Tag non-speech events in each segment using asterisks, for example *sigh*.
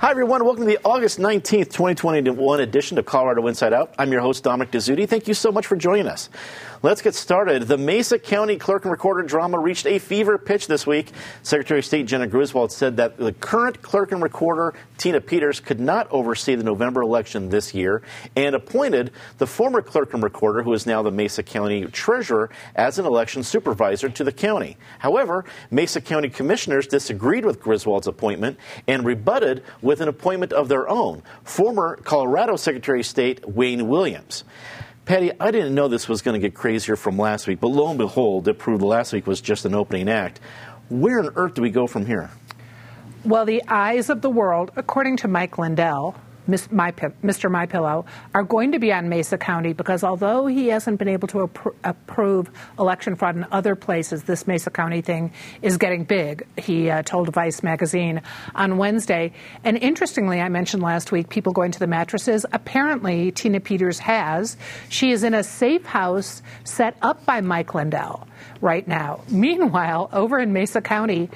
Hi, everyone. Welcome to the August 19th, 2021 edition of Colorado Inside Out. I'm your host, Dominic Dezzutti. Thank you so much for joining us. Let's get started. The Mesa County clerk and recorder drama reached a fever pitch this week. Secretary of State Jena Griswold said that the current clerk and recorder, Tina Peters, could not oversee the November election this year and appointed the former clerk and recorder, who is now the Mesa County treasurer, as an election supervisor to the county. However, Mesa County commissioners disagreed with Griswold's appointment and rebutted with an appointment of their own, former Colorado Secretary of State Wayne Williams. Patty, I didn't know this was going to get crazier from last week, but lo and behold, it proved last week was just an opening act. Where on earth do we go from here? Well, the eyes of the world, according to Mike Lindell, Mr. My Pillow, are going to be on Mesa County because although he hasn't been able to appro- approve election fraud in other places, this Mesa County thing is getting big. He uh, told Vice magazine on Wednesday. And interestingly, I mentioned last week people going to the mattresses. Apparently, Tina Peters has. She is in a safe house set up by Mike Lindell right now. Meanwhile, over in Mesa County,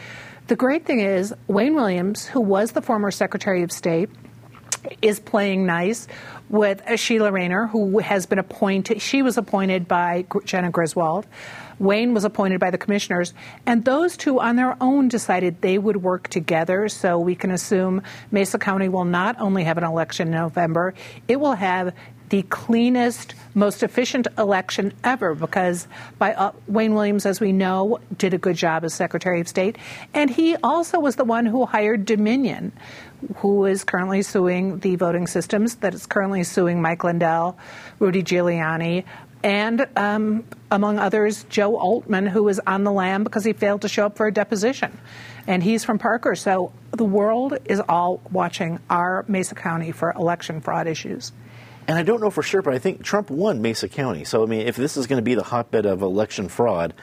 the great thing is Wayne Williams, who was the former Secretary of State, is playing nice with Sheila Reiner, who has been appointed. She was appointed by Jena Griswold. Wayne was appointed by the commissioners, and those two on their own decided they would work together. So we can assume Mesa County will not only have an election in November, it will have the cleanest, most efficient election ever because by uh, Wayne Williams, as we know, did a good job as Secretary of State, and he also was the one who hired Dominion, who is currently suing the voting systems, that is currently suing Mike Lindell, Rudy Giuliani, and um, among others, Joe Oltmann, who is on the lam because he failed to show up for a deposition. And he's from Parker. So the world is all watching our Mesa County for election fraud issues. And I don't know for sure, but I think Trump won Mesa County. So, I mean, if this is going to be the hotbed of election fraud,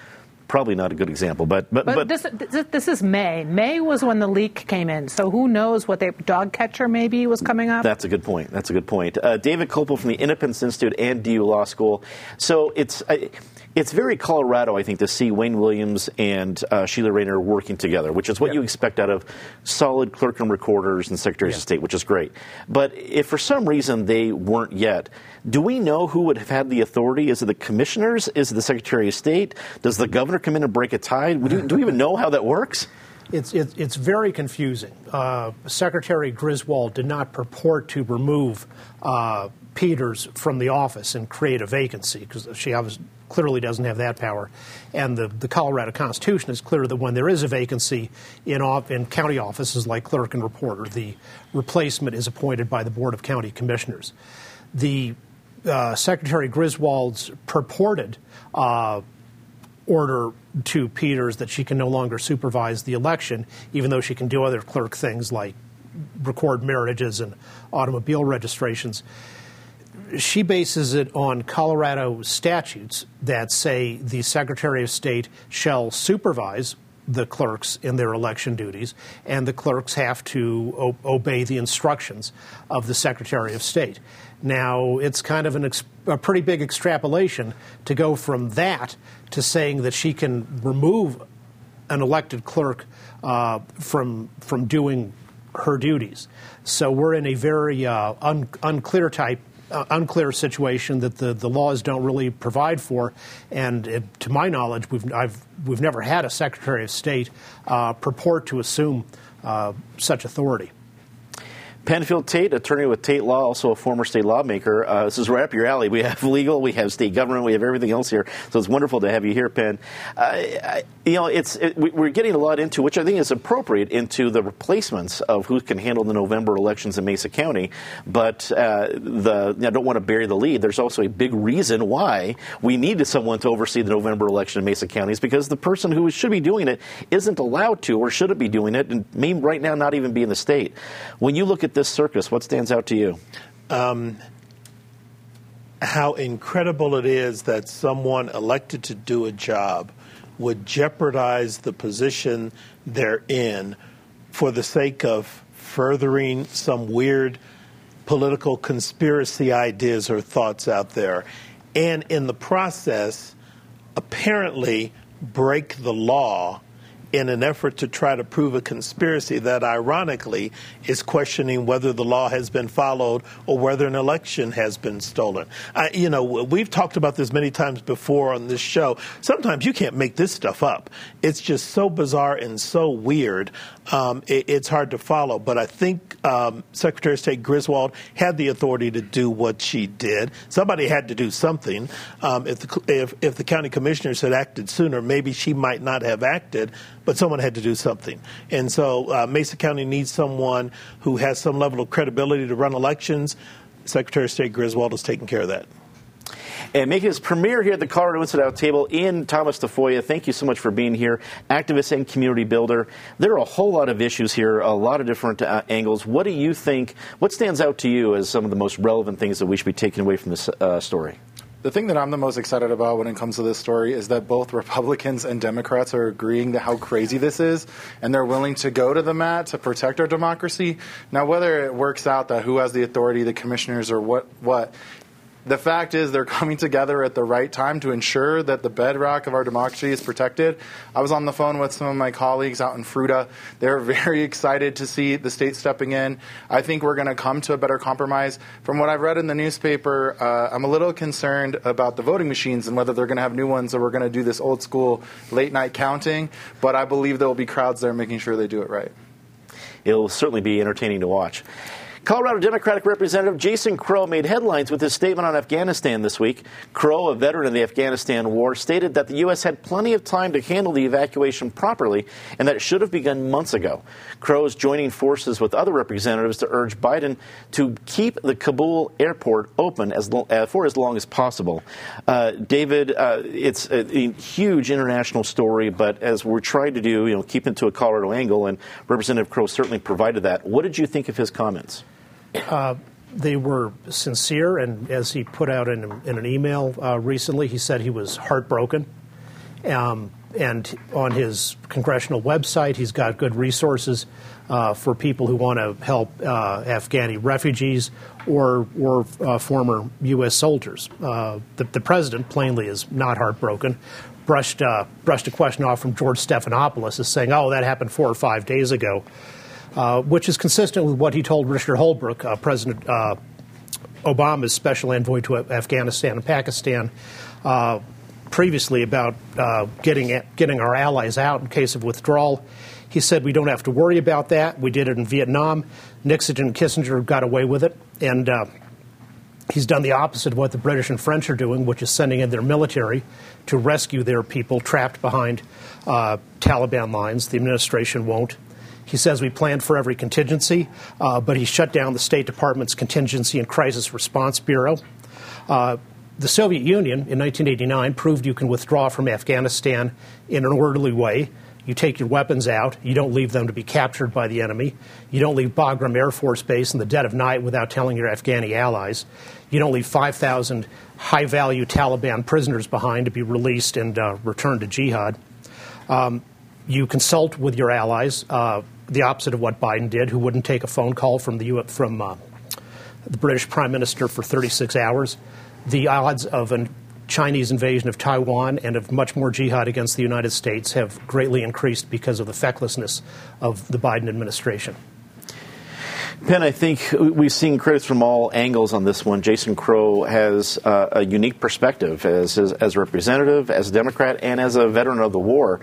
probably not a good example. But but, but, but this, this, this is May. May was when the leak came in. So who knows what the dog catcher maybe was coming up? That's a good point. That's a good point. Uh, David Kopel from the Independence Institute and DU Law School. So it's. Uh, it's very Colorado, I think, to see Wayne Williams and uh, Sheila Reiner working together, which is what you expect out of solid clerk and recorders and secretaries of state, which is great. But if for some reason they weren't yet, do we know who would have had the authority? Is it the commissioners? Is it the Secretary of State? Does the governor come in and break a tie? Do, do we even know how that works? It's, it, it's very confusing. Uh, Secretary Griswold did not purport to remove uh, Peters from the office and create a vacancy because she obviously clearly doesn't have that power. And the, the Colorado Constitution is clear that when there is a vacancy in, off, in county offices like clerk and reporter, the replacement is appointed by the Board of County Commissioners. The uh, Secretary Griswold's purported uh, order to Peters that she can no longer supervise the election, even though she can do other clerk things like record marriages and automobile registrations she bases it on Colorado statutes that say the Secretary of State shall supervise the clerks in their election duties, and the clerks have to o- obey the instructions of the Secretary of State. Now, it's kind of ex- a pretty big extrapolation to go from that to saying that she can remove an elected clerk uh, from from doing her duties. So we're in a very uh, un- unclear type uh, unclear situation that the, the laws don't really provide for. And it, to my knowledge, we've, I've, we've never had a Secretary of State uh, purport to assume uh, such authority. Penfield Tate, attorney with Tate Law, also a former state lawmaker. Uh, this is right up your alley. We have *laughs* legal, we have state government, we have everything else here. So it's wonderful to have you here, Penn. Uh, you know, it's it, we're getting a lot into, which I think is appropriate, into the replacements of who can handle the November elections in Mesa County. But uh, the I don't want to bury the lead. There's also a big reason why we needed someone to oversee the November election in Mesa County is because the person who should be doing it isn't allowed to or shouldn't be doing it, and may right now not even be in the state. When you look at this circus, what stands out to you? Um, how incredible it is that someone elected to do a job would jeopardize the position they're in for the sake of furthering some weird political conspiracy ideas or thoughts out there. And in the process, apparently break the law in an effort to try to prove a conspiracy that, ironically, is questioning whether the law has been followed or whether an election has been stolen. I, you know, we've talked about this many times before on this show. Sometimes you can't make this stuff up. It's just so bizarre and so weird. Um, it, it's hard to follow. But I think um, Secretary of State Griswold had the authority to do what she did. Somebody had to do something. Um, if, the, if, if the county commissioners had acted sooner, maybe she might not have acted but someone had to do something. And so uh, Mesa County needs someone who has some level of credibility to run elections. Secretary of State Griswold is taking care of that. And making his premiere here at the Colorado Inside Table in Thomas Tafoya. Thank you so much for being here. Activist and community builder. There are a whole lot of issues here, a lot of different uh, angles. What do you think, what stands out to you as some of the most relevant things that we should be taking away from this uh, story? The thing that I'm the most excited about when it comes to this story is that both Republicans and Democrats are agreeing that how crazy this is, and they're willing to go to the mat to protect our democracy. Now, whether it works out that who has the authority, the commissioners, or what, what the fact is they're *laughs* coming together at the right time to ensure that the bedrock of our democracy is protected. I was on the phone with some of my colleagues out in Fruita. They're *laughs* very excited to see the state stepping in. I think we're going to come to a better compromise. From what I've read in the newspaper, uh, I'm a little concerned about the voting machines and whether they're going to have new ones or we're going to do this old school late night counting. But I believe there will be crowds there making sure they do it right. It'll certainly be entertaining to watch. Colorado Democratic Representative Jason Crow made headlines with his statement on Afghanistan this week. Crow, a veteran of the Afghanistan war, stated that the U.S. had plenty of time to handle the evacuation properly and that it should have begun months ago. Crow is joining forces with other representatives to urge Biden to keep the Kabul airport open as uh, for as long as possible. Uh, David, uh, it's a, a, huge international story, but as we're trying to do, you know, keep it to a Colorado angle, and Representative Crow certainly provided that. What did you think of his comments? Uh, they were sincere, and as he put out in, in an email uh, recently, he said he was heartbroken. Um, and on his congressional website, he's got good resources uh, for people who want to help uh, Afghani refugees or or uh, former U.S. soldiers. Uh, the, the, president plainly is not heartbroken. Brushed brushed a question off from George Stephanopoulos as saying, "Oh, that happened four or five days ago." Uh, which is consistent with what he told Richard Holbrooke, uh, President uh, Obama's special envoy to Afghanistan and Pakistan, uh, previously about getting getting our allies out in case of withdrawal. He said we don't have to worry about that. We did it in Vietnam. Nixon and Kissinger got away with it, and he's done the opposite of what the British and French are doing, which is sending in their military to rescue their people trapped behind uh, Taliban lines. The administration won't. He says we planned for every contingency, uh, but he shut down the State Department's Contingency and Crisis Response Bureau. Uh, the Soviet Union in 1989 proved you can withdraw from Afghanistan in an orderly way. You take your weapons out. You don't leave them to be captured by the enemy. You don't leave Bagram Air Force Base in the dead of night without telling your Afghani allies. You don't leave 5,000 high value Taliban prisoners behind to be released and uh, returned to jihad. Um, you consult with your allies, uh, the opposite of what Biden did, who wouldn't take a phone call from the from uh, the British Prime Minister for 36 hours. The odds of a Chinese invasion of Taiwan and of much more jihad against the United States have greatly increased because of the fecklessness of the Biden administration. Penn, I think we've seen critics from all angles on this one. Jason Crow has uh, a unique perspective as, as, as, a representative, as a Democrat, and as a veteran of the war.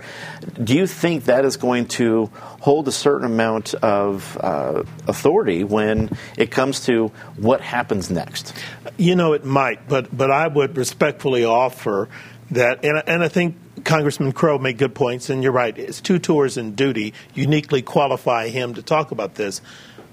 Do you think that is going to hold a certain amount of uh, authority when it comes to what happens next? You know, it might, but but I would respectfully offer that, and, and I think Congressman Crow made good points, and you're right. His two tours in duty uniquely qualify him to talk about this.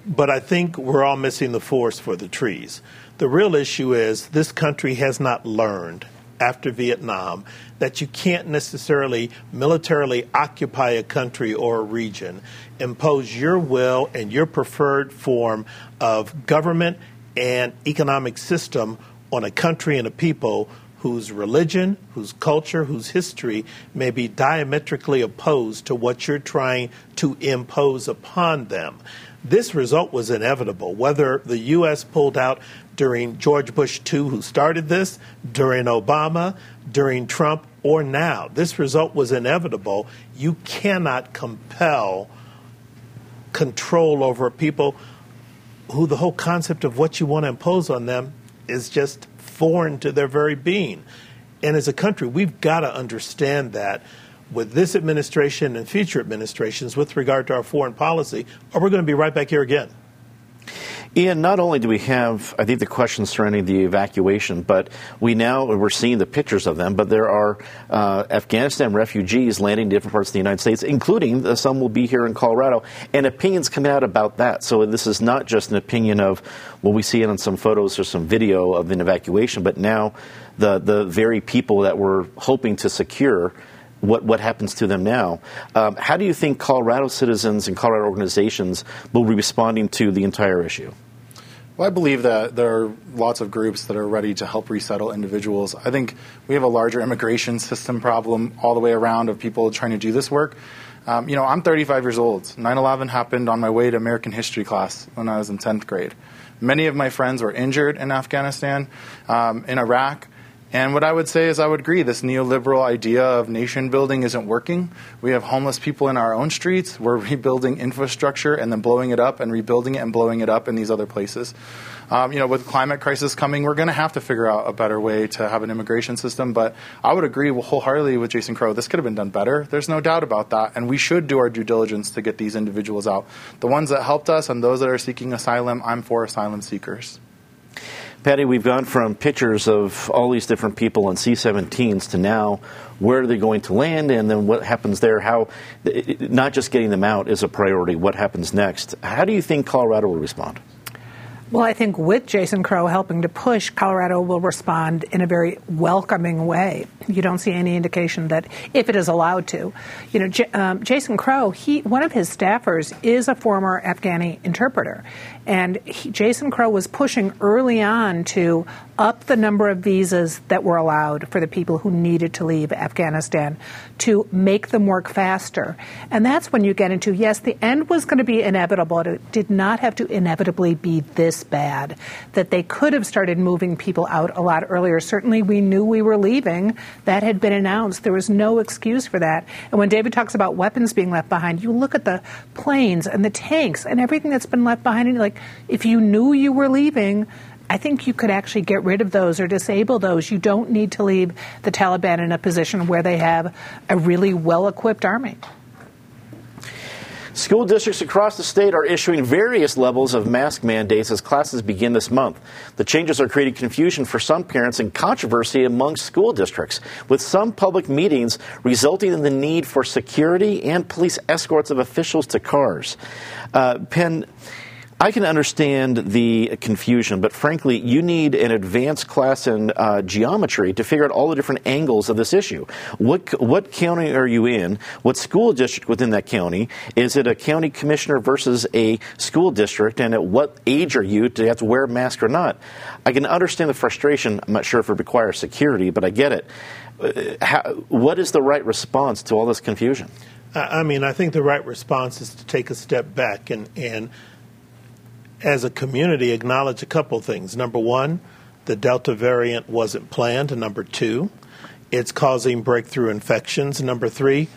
But I think we're all missing the forest for the trees. The real issue is this country has not learned after Vietnam that you can't necessarily militarily occupy a country or a region, impose your will and your preferred form of government and economic system on a country and a people whose religion, whose culture, whose history may be diametrically opposed to what you're trying to impose upon them this result was inevitable. Whether the U.S. pulled out during George Bush II, who started this, during Obama, during Trump, or now. This result was inevitable. You cannot compel control over people who the whole concept of what you want to impose on them is just foreign to their very being. And as a country, we've got to understand that with this administration and future administrations with regard to our foreign policy, or we're going to be right back here again. Ian, not only do we have, I think, the questions surrounding the evacuation, but we now we're seeing the pictures of them. But there are uh, Afghanistan refugees landing in different parts of the United States, including uh, some will be here in Colorado, and opinions coming out about that. So this is not just an opinion of well, we see it on some photos or some video of an evacuation, but now the the very people that we're hoping to secure what, what happens to them now. Um, how do you think Colorado citizens and Colorado organizations will be responding to the entire issue? Well, I believe that there are lots of groups that are ready to help resettle individuals. I think we have a larger immigration system problem all the way around of people trying to do this work. Um, you know, I'm 35 years old. 9 11 happened on my way to American history class when I was in 10th grade. Many of my friends were injured in Afghanistan, um, in Iraq. And what I would say is, I would agree, this neoliberal idea of nation building isn't working. We have homeless people in our own streets. We're *laughs* rebuilding infrastructure and then blowing it up and rebuilding it and blowing it up in these other places. Um, you know, with climate crisis coming, we're going to have to figure out a better way to have an immigration system. But I would agree wholeheartedly with Jason Crow. This could have been done better. There's no doubt about that. And we should do our due diligence to get these individuals out. The ones that helped us and those that are seeking asylum, I'm for asylum seekers. Patty, we've gone from pictures of all these different people on C 17s to now where are they going to land and then what happens there. How, not just getting them out is a priority, what happens next. How do you think Colorado will respond? Well, I think with Jason Crow helping to push, Colorado will respond in a very welcoming way. You don't see any indication that if it is allowed to, you know, J- um, Jason Crow, he one of his staffers is a former Afghani interpreter, and he, Jason Crow was pushing early on to up the number of visas that were allowed for the people who needed to leave Afghanistan to make them work faster. And that's when you get into yes, the end was going to be inevitable. It did not have to inevitably be this bad. That they could have started moving people out a lot earlier. Certainly, we knew we were leaving. That had been announced. There was no excuse for that. And when David talks about weapons being left behind, you look at the planes and the tanks and everything that's been left behind, and like, if you knew you were leaving, I think you could actually get rid of those or disable those. You don't need to leave the Taliban in a position where they have a really well equipped army. School districts across the state are issuing various levels of mask mandates as classes begin this month. The changes are creating confusion for some parents and controversy among school districts, with some public meetings resulting in the need for security and police escorts of officials to cars. Uh, Penn, I can understand the confusion, but frankly, you need an advanced class in uh, geometry to figure out all the different angles of this issue. What what county are you in? What school district within that county? Is it a county commissioner versus a school district? And at what age are you to have to wear a mask or not? I can understand the frustration. I'm not sure if it requires security, but I get it. Uh, how, what is the right response to all this confusion? I mean, I think the right response is to take a step back and and as a community, acknowledge a couple things. Number one, the Delta variant wasn't planned. Number two, it's causing breakthrough infections. Number three,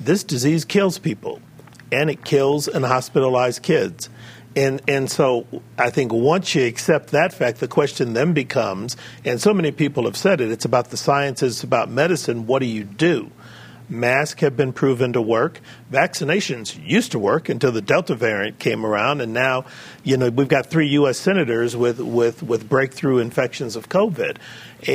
this disease kills people, and it kills and hospitalized kids. And and so I think once you accept that fact, the question then becomes, and so many people have said it, it's about the sciences, it's about medicine. What do you do? Masks have been proven to work. Vaccinations used to work until the Delta variant came around, and now, you know, we've got three U.S. senators with with with breakthrough infections of COVID,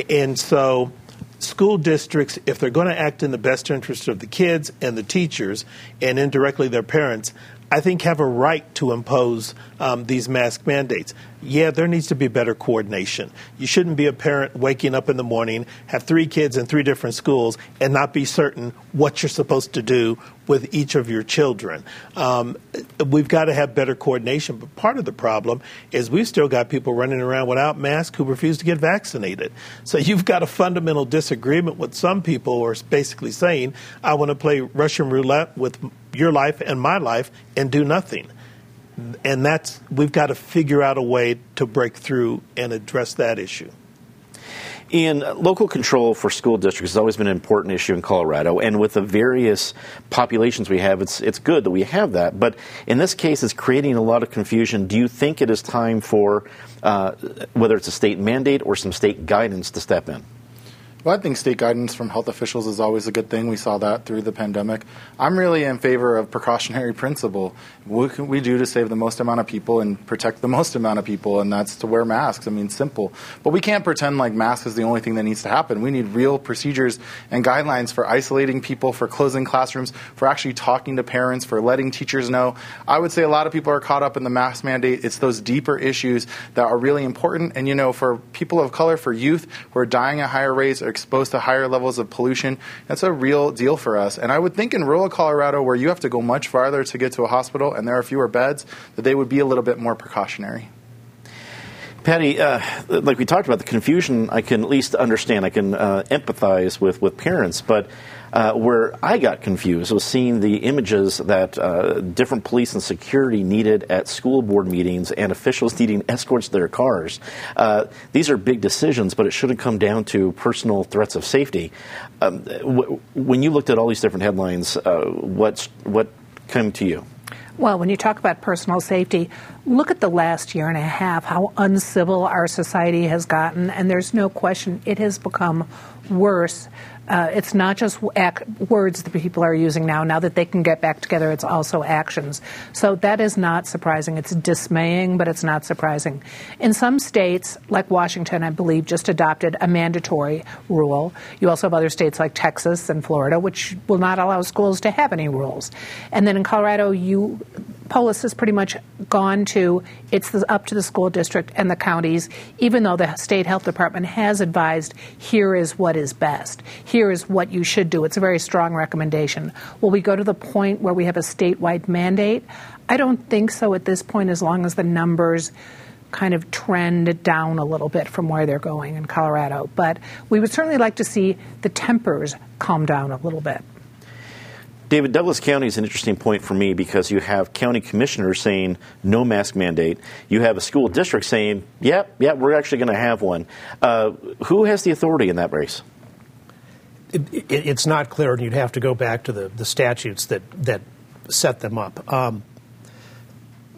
and so school districts, if they're going to act in the best interest of the kids and the teachers, and indirectly their parents, I think, have a right to impose um, these mask mandates. Yeah, there needs to be better coordination. You shouldn't be a parent waking up in the morning, have three kids in three different schools, and not be certain what you're supposed to do with each of your children. Um, we've got to have better coordination, but part of the problem is we've still got people running around without masks who refuse to get vaccinated. So *laughs* you've got a fundamental disagreement with some people who are basically saying, I want to play Russian roulette with your life and my life and do nothing. And that's we've got to figure out a way to break through and address that issue. Ian, local control for school districts has always been an important issue in Colorado, and with the various populations we have, it's it's good that we have that. But in this case, it's creating a lot of confusion. Do you think it is time for uh, whether it's a state mandate or some state guidance to step in? Well, I think state guidance from health officials is always a good thing. We saw that through the pandemic. I'm really in favor of precautionary *laughs* principle. What can we do to save the most amount of people and protect the most amount of people? And that's to wear masks. I mean, simple. But we can't pretend like masks is the only thing that needs to happen. We need real procedures and guidelines for isolating people, for closing classrooms, for actually talking to parents, for letting teachers know. I would say a lot of people are caught up in the mask mandate. It's those deeper issues that are really important. And, you know, for people of color, for youth who are dying at higher rates, exposed to higher levels of pollution. That's a real deal for us. And I would think in rural Colorado, where you have to go much farther to get to a hospital and there are fewer beds, that they would be a little bit more precautionary. Patty, uh, like we talked about, the confusion I can at least understand. I can uh, empathize with, with parents, but uh, where I got confused was seeing the images that uh, different police and security needed at school board meetings and officials *laughs* needing escorts to their cars. Uh, these are big decisions, but it shouldn't come down to personal threats of safety. Um, w- when you looked at all these different headlines, uh, what what came to you? Well, when you talk about personal safety, look at the last year and a half, how uncivil our society has gotten, and there's no question it has become worse uh, it's not just ac- words that people are using now. Now that they can get back together, it's also actions. So that is not surprising. It's dismaying, but it's not surprising. In some states, like Washington, I believe, just adopted a mandatory rule. You also have other states like Texas and Florida, which will not allow schools to have any rules. And then in Colorado, you Polis has pretty much gone to it's the, up to the school district and the counties, even though the state health department has advised here is what is best, here is what you should do. It's a very strong recommendation. Will we go to the point where we have a statewide mandate? I don't think so at this point, as long as the numbers kind of trend down a little bit from where they're going in Colorado. But we would certainly like to see the tempers calm down a little bit. David, Douglas County is an interesting point for me because you have county commissioners saying no mask mandate. You have a school district saying, yep, yeah, yeah, we're actually going to have one. Uh, who has the authority in that race? It, it, it's not clear, and you'd have to go back to the, the statutes that, that set them up. Um,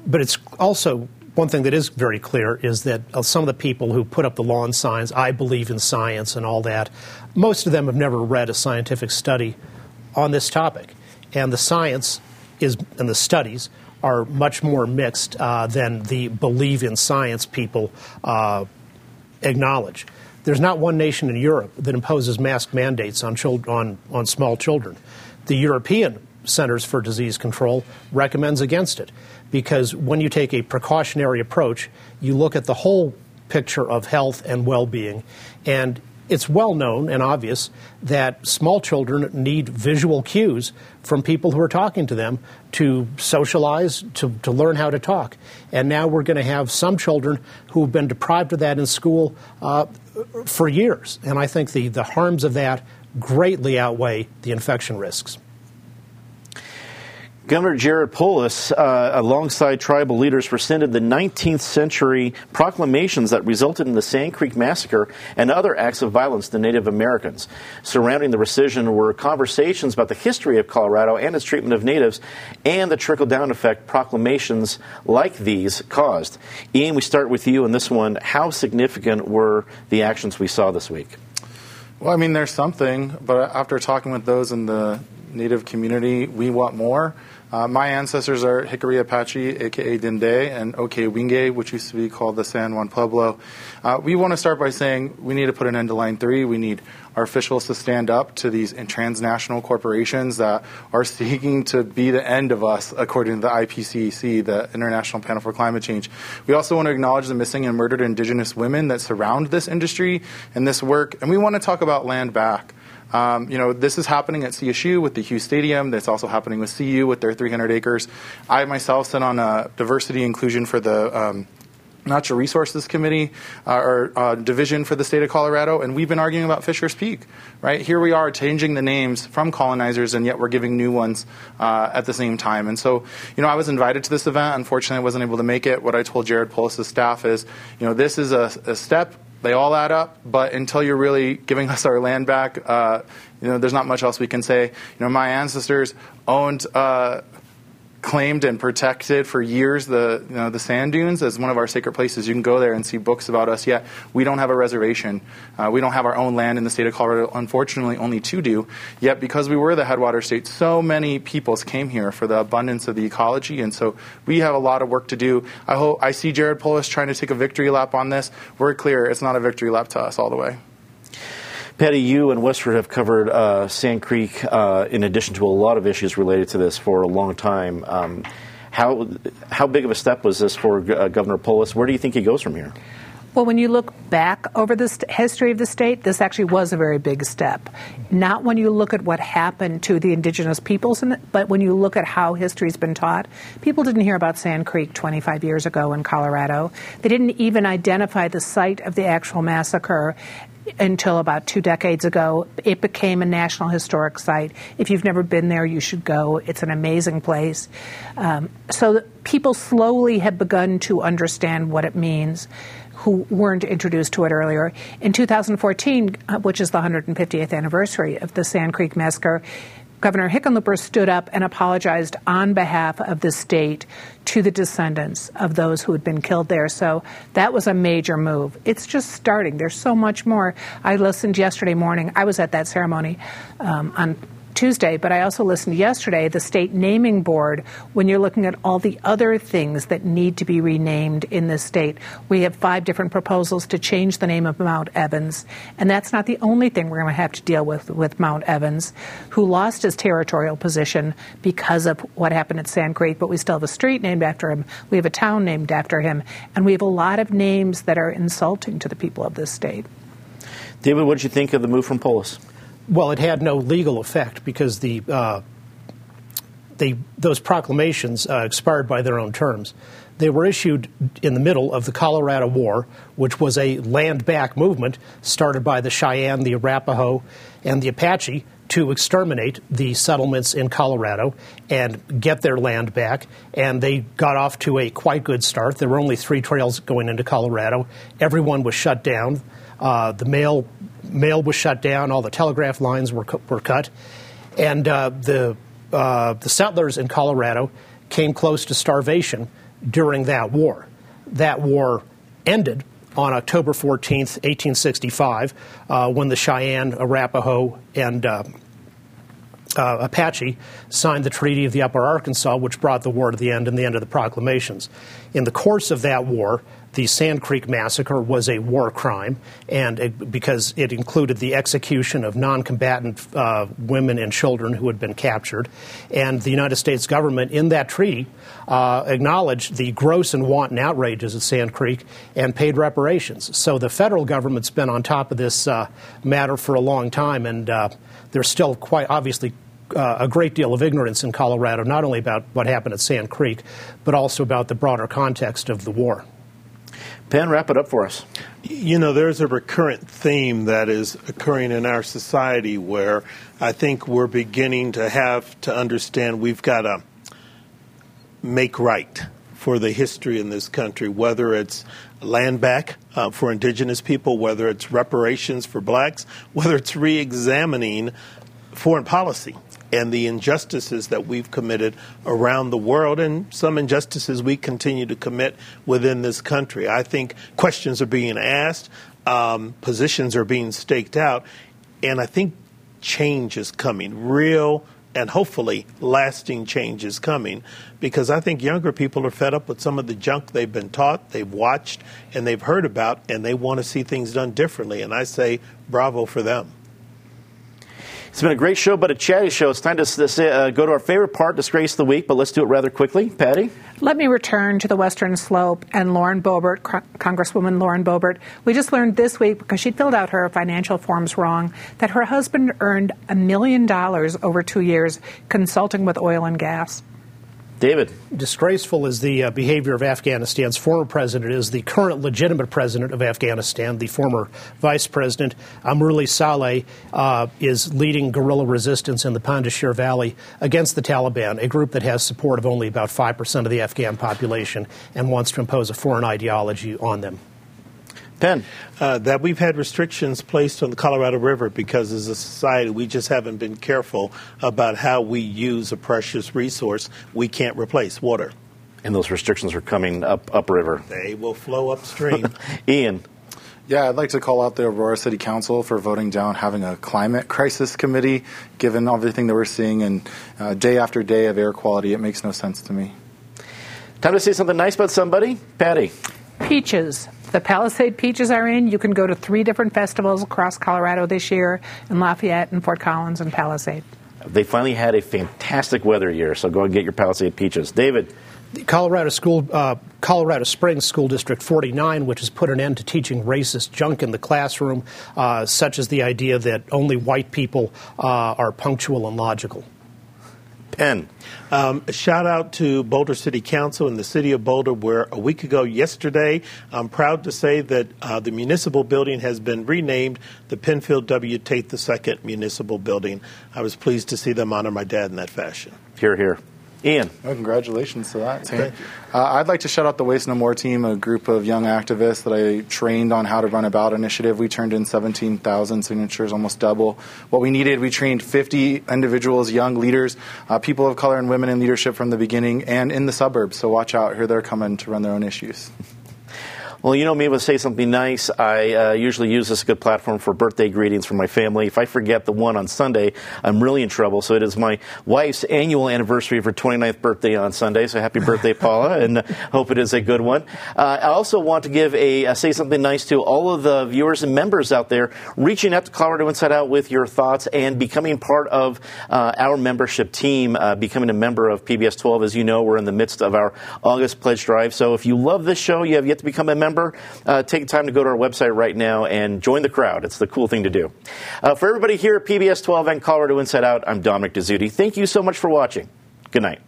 but it's also one thing that is very clear is that uh, some of the people who put up the lawn signs, I believe in science and all that, most of them have never read a scientific study on this topic and the science is and the studies are much more mixed uh, than the believe in science people uh, acknowledge. There's not one nation in Europe that imposes mask mandates on, on, on small children. The European Centers for Disease Control recommends against it because when you take a precautionary approach, you look at the whole picture of health and well being, and it's well known and obvious that small children need visual cues from people who are talking to them to socialize, to, to learn how to talk. And now we're going to have some children who have been deprived of that in school uh, for years. And I think the, the harms of that greatly outweigh the infection risks. Governor Jared Polis, uh, alongside tribal leaders, rescinded the 19th century proclamations that resulted in the Sand Creek Massacre and other acts of violence to Native Americans. Surrounding the rescission were conversations about the history of Colorado and its treatment of natives and the trickle down effect proclamations like these caused. Ian, we start with you on this one. How significant were the actions we saw this week? Well, I mean, there's something, but after talking with those in the Native community, we want more. Uh, my ancestors are Jicarilla Apache, aka Dinde, and Ohkay Owingeh, which used to be called the San Juan Pueblo. Uh, we want to start by saying we need to put an end to Line 3. We need our officials to stand up to these transnational corporations that are seeking to be the end of us, according to the IPCC, the International Panel for Climate Change. We also want to acknowledge the missing and murdered indigenous women that surround this industry and this work, and we want to talk about land back. Um, you know, this is happening at CSU with the Hughes Stadium. That's also happening with CU with their 300 acres. I myself sit on a diversity inclusion for the um, Natural Resources Committee uh, or uh, division for the state of Colorado, and we've been arguing about Fisher's Peak. Right here, we are changing the names from colonizers, and yet we're giving new ones uh, at the same time. And so, you know, I was invited to this event. Unfortunately, I wasn't able to make it. What I told Jared Polis' staff is, you know, this is a, a step They all add up, but until you're really giving *laughs* us our land back, uh, you know, there's not much else we can say. You know, my ancestors owned uh, claimed and protected for years the you know, the sand dunes as one of our sacred places. You can go there and see books about us. Yet we don't have a reservation. Uh, we don't have our own land in the state of Colorado. Unfortunately, only two do. Yet because we were the headwater state, so many peoples came here for the abundance of the ecology, and so we have a lot of work to do. I hope I see Jared Polis trying to take a victory lap on this. We're clear; it's not a victory lap to us all the way. Patty, you and Westword have covered uh, Sand Creek uh, in addition to a lot of issues related to this for a long time. Um, how how big of a step was this for uh, Governor Polis? Where do you think he goes from here? Well, when you look back over the st- history of the state, this actually was a very big step. Not when you look at what happened to the indigenous peoples, it, but when you look at how history's been taught. People didn't hear about Sand Creek 25 years ago in Colorado. They didn't even identify the site of the actual massacre until about two decades ago. It became a National Historic Site. If you've never been there, you should go. It's an amazing place. Um, so people slowly have begun to understand what it means who weren't introduced to it earlier. In 2014, uh, which is the 150th anniversary of the Sand Creek Massacre, Governor Hickenlooper stood up and apologized on behalf of the state to the descendants of those who had been killed there. So that was a major move. It's just starting. There's so much more. I listened yesterday morning. I was at that ceremony um, on Tuesday, but I also listened yesterday, the state naming board, when you're looking at all the other things that need to be renamed in this state. We have five different proposals to change the name of Mount Evans, and that's not the only thing we're going to have to deal with with Mount Evans, who lost his territorial position because of what happened at Sand Creek, but we still have a street named after him. We have a town named after him, and we have a lot of names that are insulting to the people of this state. David, what did you think of the move from Polis? Well, it had no legal effect because the uh, they, those proclamations uh, expired by their own terms. They were issued in the middle of the Colorado War, which was a land back movement started by the Cheyenne, the Arapaho, and the Apache to exterminate the settlements in Colorado and get their land back. And they got off to a quite good start. There were only three trails going into Colorado. Everyone was shut down. Uh, the mail mail was shut down. All the telegraph lines were were cut, and uh, the uh, the settlers in Colorado came close to starvation during that war. That war ended on October 14th, 1865, uh, when the Cheyenne, Arapaho, and uh, uh, Apache signed the Treaty of the Upper Arkansas, which brought the war to the end and the end of the proclamations. In the course of that war, the Sand Creek Massacre was a war crime, and it, because it included the execution of non combatant uh, women and children who had been captured. And the United States government, in that treaty, uh, acknowledged the gross and wanton outrages at Sand Creek and paid reparations. So the federal government's been on top of this uh, matter for a long time, and uh, there's still quite obviously uh, a great deal of ignorance in Colorado, not only about what happened at Sand Creek, but also about the broader context of the war. Penn, wrap it up for us. You know, there's a recurrent theme that is occurring in our society where I think we're beginning to have to understand we've got to make right for the history in this country, whether it's land back uh, for indigenous people, whether it's reparations for blacks, whether it's re examining foreign policy and the injustices that we've committed around the world and some injustices we continue to commit within this country. I think questions are being asked, um, positions are being staked out, and I think change is coming. Real and hopefully lasting change is coming because I think younger people are fed up with some of the junk they've been taught, they've watched, and they've heard about, and they want to see things done differently. And I say bravo for them. It's been a great show, but a chatty show. It's time to uh, go to our favorite part, Disgrace of the Week, but let's do it rather quickly. Patty? Let me return to the Western Slope and Lauren Boebert, Congresswoman Lauren Boebert. We just learned this week, because she filled out her financial forms wrong, that her husband earned a million dollars over two years consulting with oil and gas. David. Disgraceful is the uh, behavior of Afghanistan's former president, is the current legitimate president of Afghanistan, the former vice president, Amrullah Saleh, uh, is leading guerrilla resistance in the Panjshir Valley against the Taliban, a group that has support of only about 5% of the Afghan population and wants to impose a foreign ideology on them. Penn. Uh, that we've had restrictions placed on the Colorado River because as a society we just haven't been careful about how we use a precious resource we can't replace water. And those restrictions are coming up upriver. They will flow upstream. *laughs* Ian. Yeah, I'd like to call out the Aurora City Council for voting down having a climate crisis committee, given everything that we're seeing and uh, day after day of air quality. It makes no sense to me. Time to say something nice about somebody. Patty. Peaches. The Palisade peaches are in. You can go to three different festivals across Colorado this year in Lafayette and Fort Collins and Palisade. They finally had a fantastic weather year, so go and get your Palisade peaches. David. The Colorado School, uh, Colorado Springs School District 49, which has put an end to teaching racist junk in the classroom, uh, such as the idea that only white people uh, are punctual and logical. Penn. Um, a shout out to Boulder City Council and the City of Boulder, where a week ago yesterday, I'm proud to say that uh, the municipal building has been renamed the Penfield W. Tate II Municipal Building. I was pleased to see them honor my dad in that fashion. Here, here. Ian. Well, congratulations to that. Uh, I'd like to shout out the Waste No More team, a group of young activists that I trained on how to run a ballot initiative. We turned in 17,000 signatures, almost double what we needed. We trained 50 individuals, young leaders, uh, people of color and women in leadership from the beginning and in the suburbs. So watch out. Here they're coming to run their own issues. Well, you know me, when I say something nice, I uh, usually use this good platform for birthday greetings for my family. If I forget the one on Sunday, I'm really in trouble. So it is my wife's annual anniversary of her 29th birthday on Sunday. So happy birthday, *laughs* Paula, and uh, hope it is a good one. Uh, I also want to give a uh, say something nice to all of the viewers and members out there reaching out to Colorado Inside Out with your thoughts and becoming part of uh, our membership team, uh, becoming a member of PBS 12. As you know, we're in the midst of our August pledge drive. So if you love this show, you have yet to become a member member, uh, take time to go to our website right now and join the crowd. It's the cool thing to do. Uh, for everybody here at PBS 12 and Colorado Inside Out, I'm Dominic Dezzutti. Thank you so much for watching. Good night.